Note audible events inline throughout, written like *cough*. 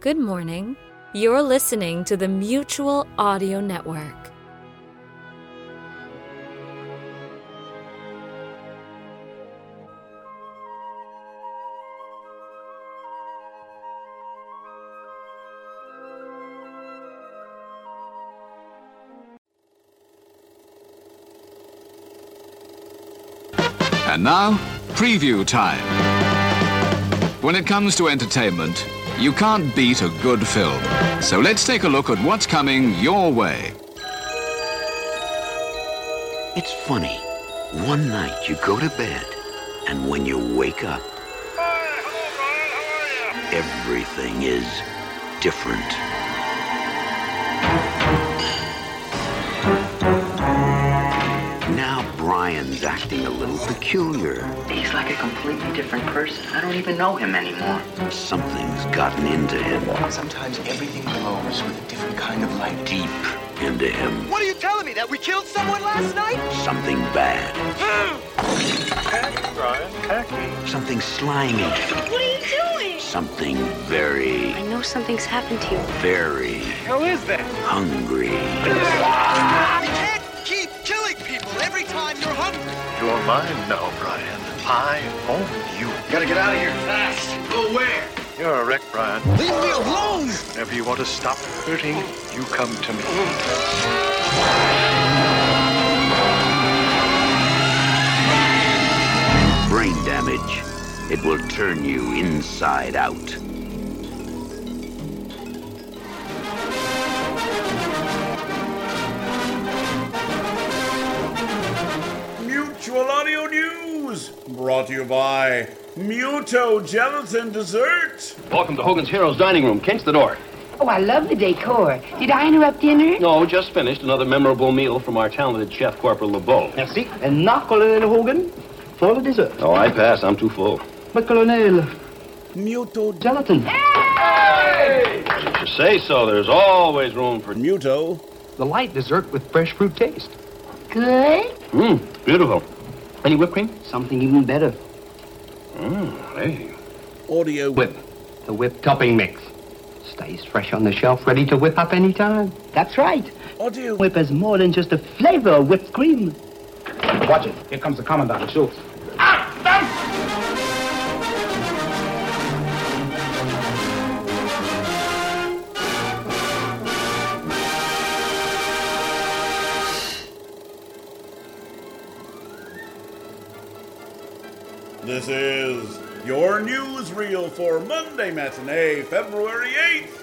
Good morning. You're listening to the Mutual Audio Network. And now, preview time. When it comes to entertainment, you can't beat a good film. So let's take a look at what's coming your way. It's funny. One night you go to bed, and when you wake up, everything is different. Brian's acting a little peculiar. He's like a completely different person. I don't even know him anymore. Something's gotten into him, Sometimes everything glows with a different kind of light. deep into him. What are you telling me? That we killed someone last night? Something bad. Something slimy. What are you doing? Something very, I know something's happened to you. very How is that? hungry. Ah! You're mine now, Brian. I own you. Gotta get out of here fast. Go where? You're a wreck, Brian. Leave me alone! Whenever you want to stop hurting, you come to me. Brain damage. It will turn you inside out. Brought to you by Muto Gelatin Dessert. Welcome to Hogan's Heroes Dining Room. Kent's the door. Oh, I love the decor. Did I interrupt dinner? No, just finished another memorable meal from our talented chef, Corporal LeBeau. Merci. And now, Colonel Hogan, for the dessert. Oh, I pass. I'm too full. But, Colonel, Muto gelatin. You say so. There's always room for... Muto. The light dessert with fresh fruit taste. Good. Mmm, beautiful. Any whipped cream? Something even better. Mmm, hey. Audio Whip. The whip topping mix. Stays fresh on the shelf, ready to whip up any time. That's right. Audio Whip has more than just a flavor of whipped cream. Watch it. Here comes the Commandant, Schultz. This is your newsreel for Monday matinee, February 8th.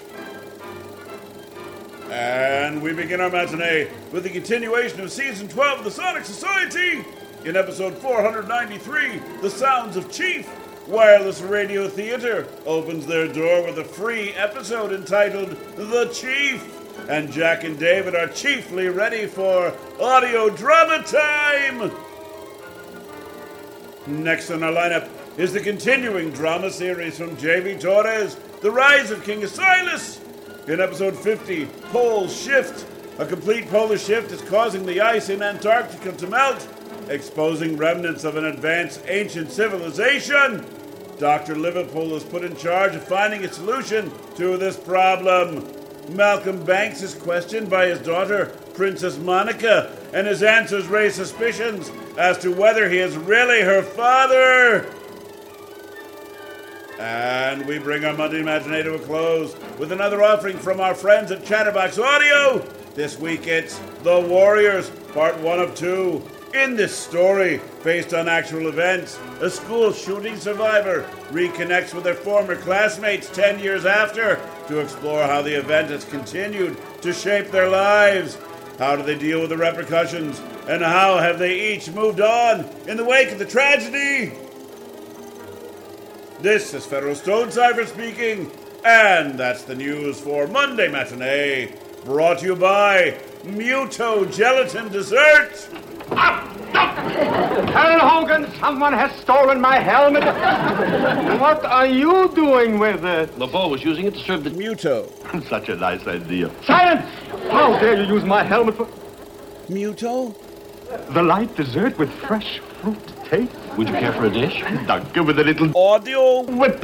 And we begin our matinee with the continuation of season 12 of the Sonic Society. In episode 493, The Sounds of Chief, Wireless Radio Theater opens their door with a free episode entitled The Chief. And Jack and David are chiefly ready for audio drama time. Next on our lineup is the continuing drama series from J.V. Torres, The Rise of King Asilas. In episode 50, Pole Shift. A complete polar shift is causing the ice in Antarctica to melt, exposing remnants of an advanced ancient civilization. Dr. Liverpool is put in charge of finding a solution to this problem. Malcolm Banks is questioned by his daughter, Princess Monica, and his answers raise suspicions as to whether he is really her father. And we bring our Monday Matinee to a close with another offering from our friends at Chatterbox Audio. This week it's The Warriors, part one of two. In this story, based on actual events, a school shooting survivor reconnects with their former classmates 10 years after to explore how the event has continued to shape their lives. How do they deal with the repercussions? And how have they each moved on in the wake of the tragedy? This is Federal Stone Cipher speaking, and that's the news for Monday Matinee, brought to you by Muto Gelatin Dessert. Colonel Hogan, someone has stolen my helmet. what are you doing with it? LeBeau was using it to serve the... Muto. *laughs* Such a nice idea. Silence! How dare you use my helmet for... Muto? The light dessert with fresh fruit taste. Would you care for a dish? Danke with a little audio. With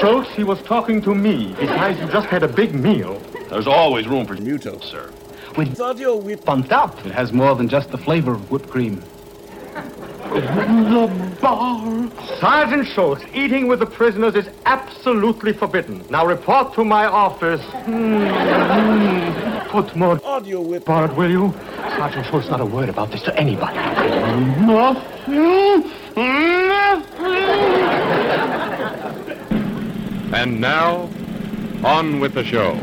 Schultz, he was talking to me. Besides, you just had a big meal. There's always room for Muto. sir. With audio with Pumped up. It has more than just the flavor of whipped cream. The bar. Sergeant Schultz, eating with the prisoners is absolutely forbidden. Now report to my office. Hmm. Put more audio with Bart, will you? Sergeant Schultz, not a word about this to anybody. And now, on with the show.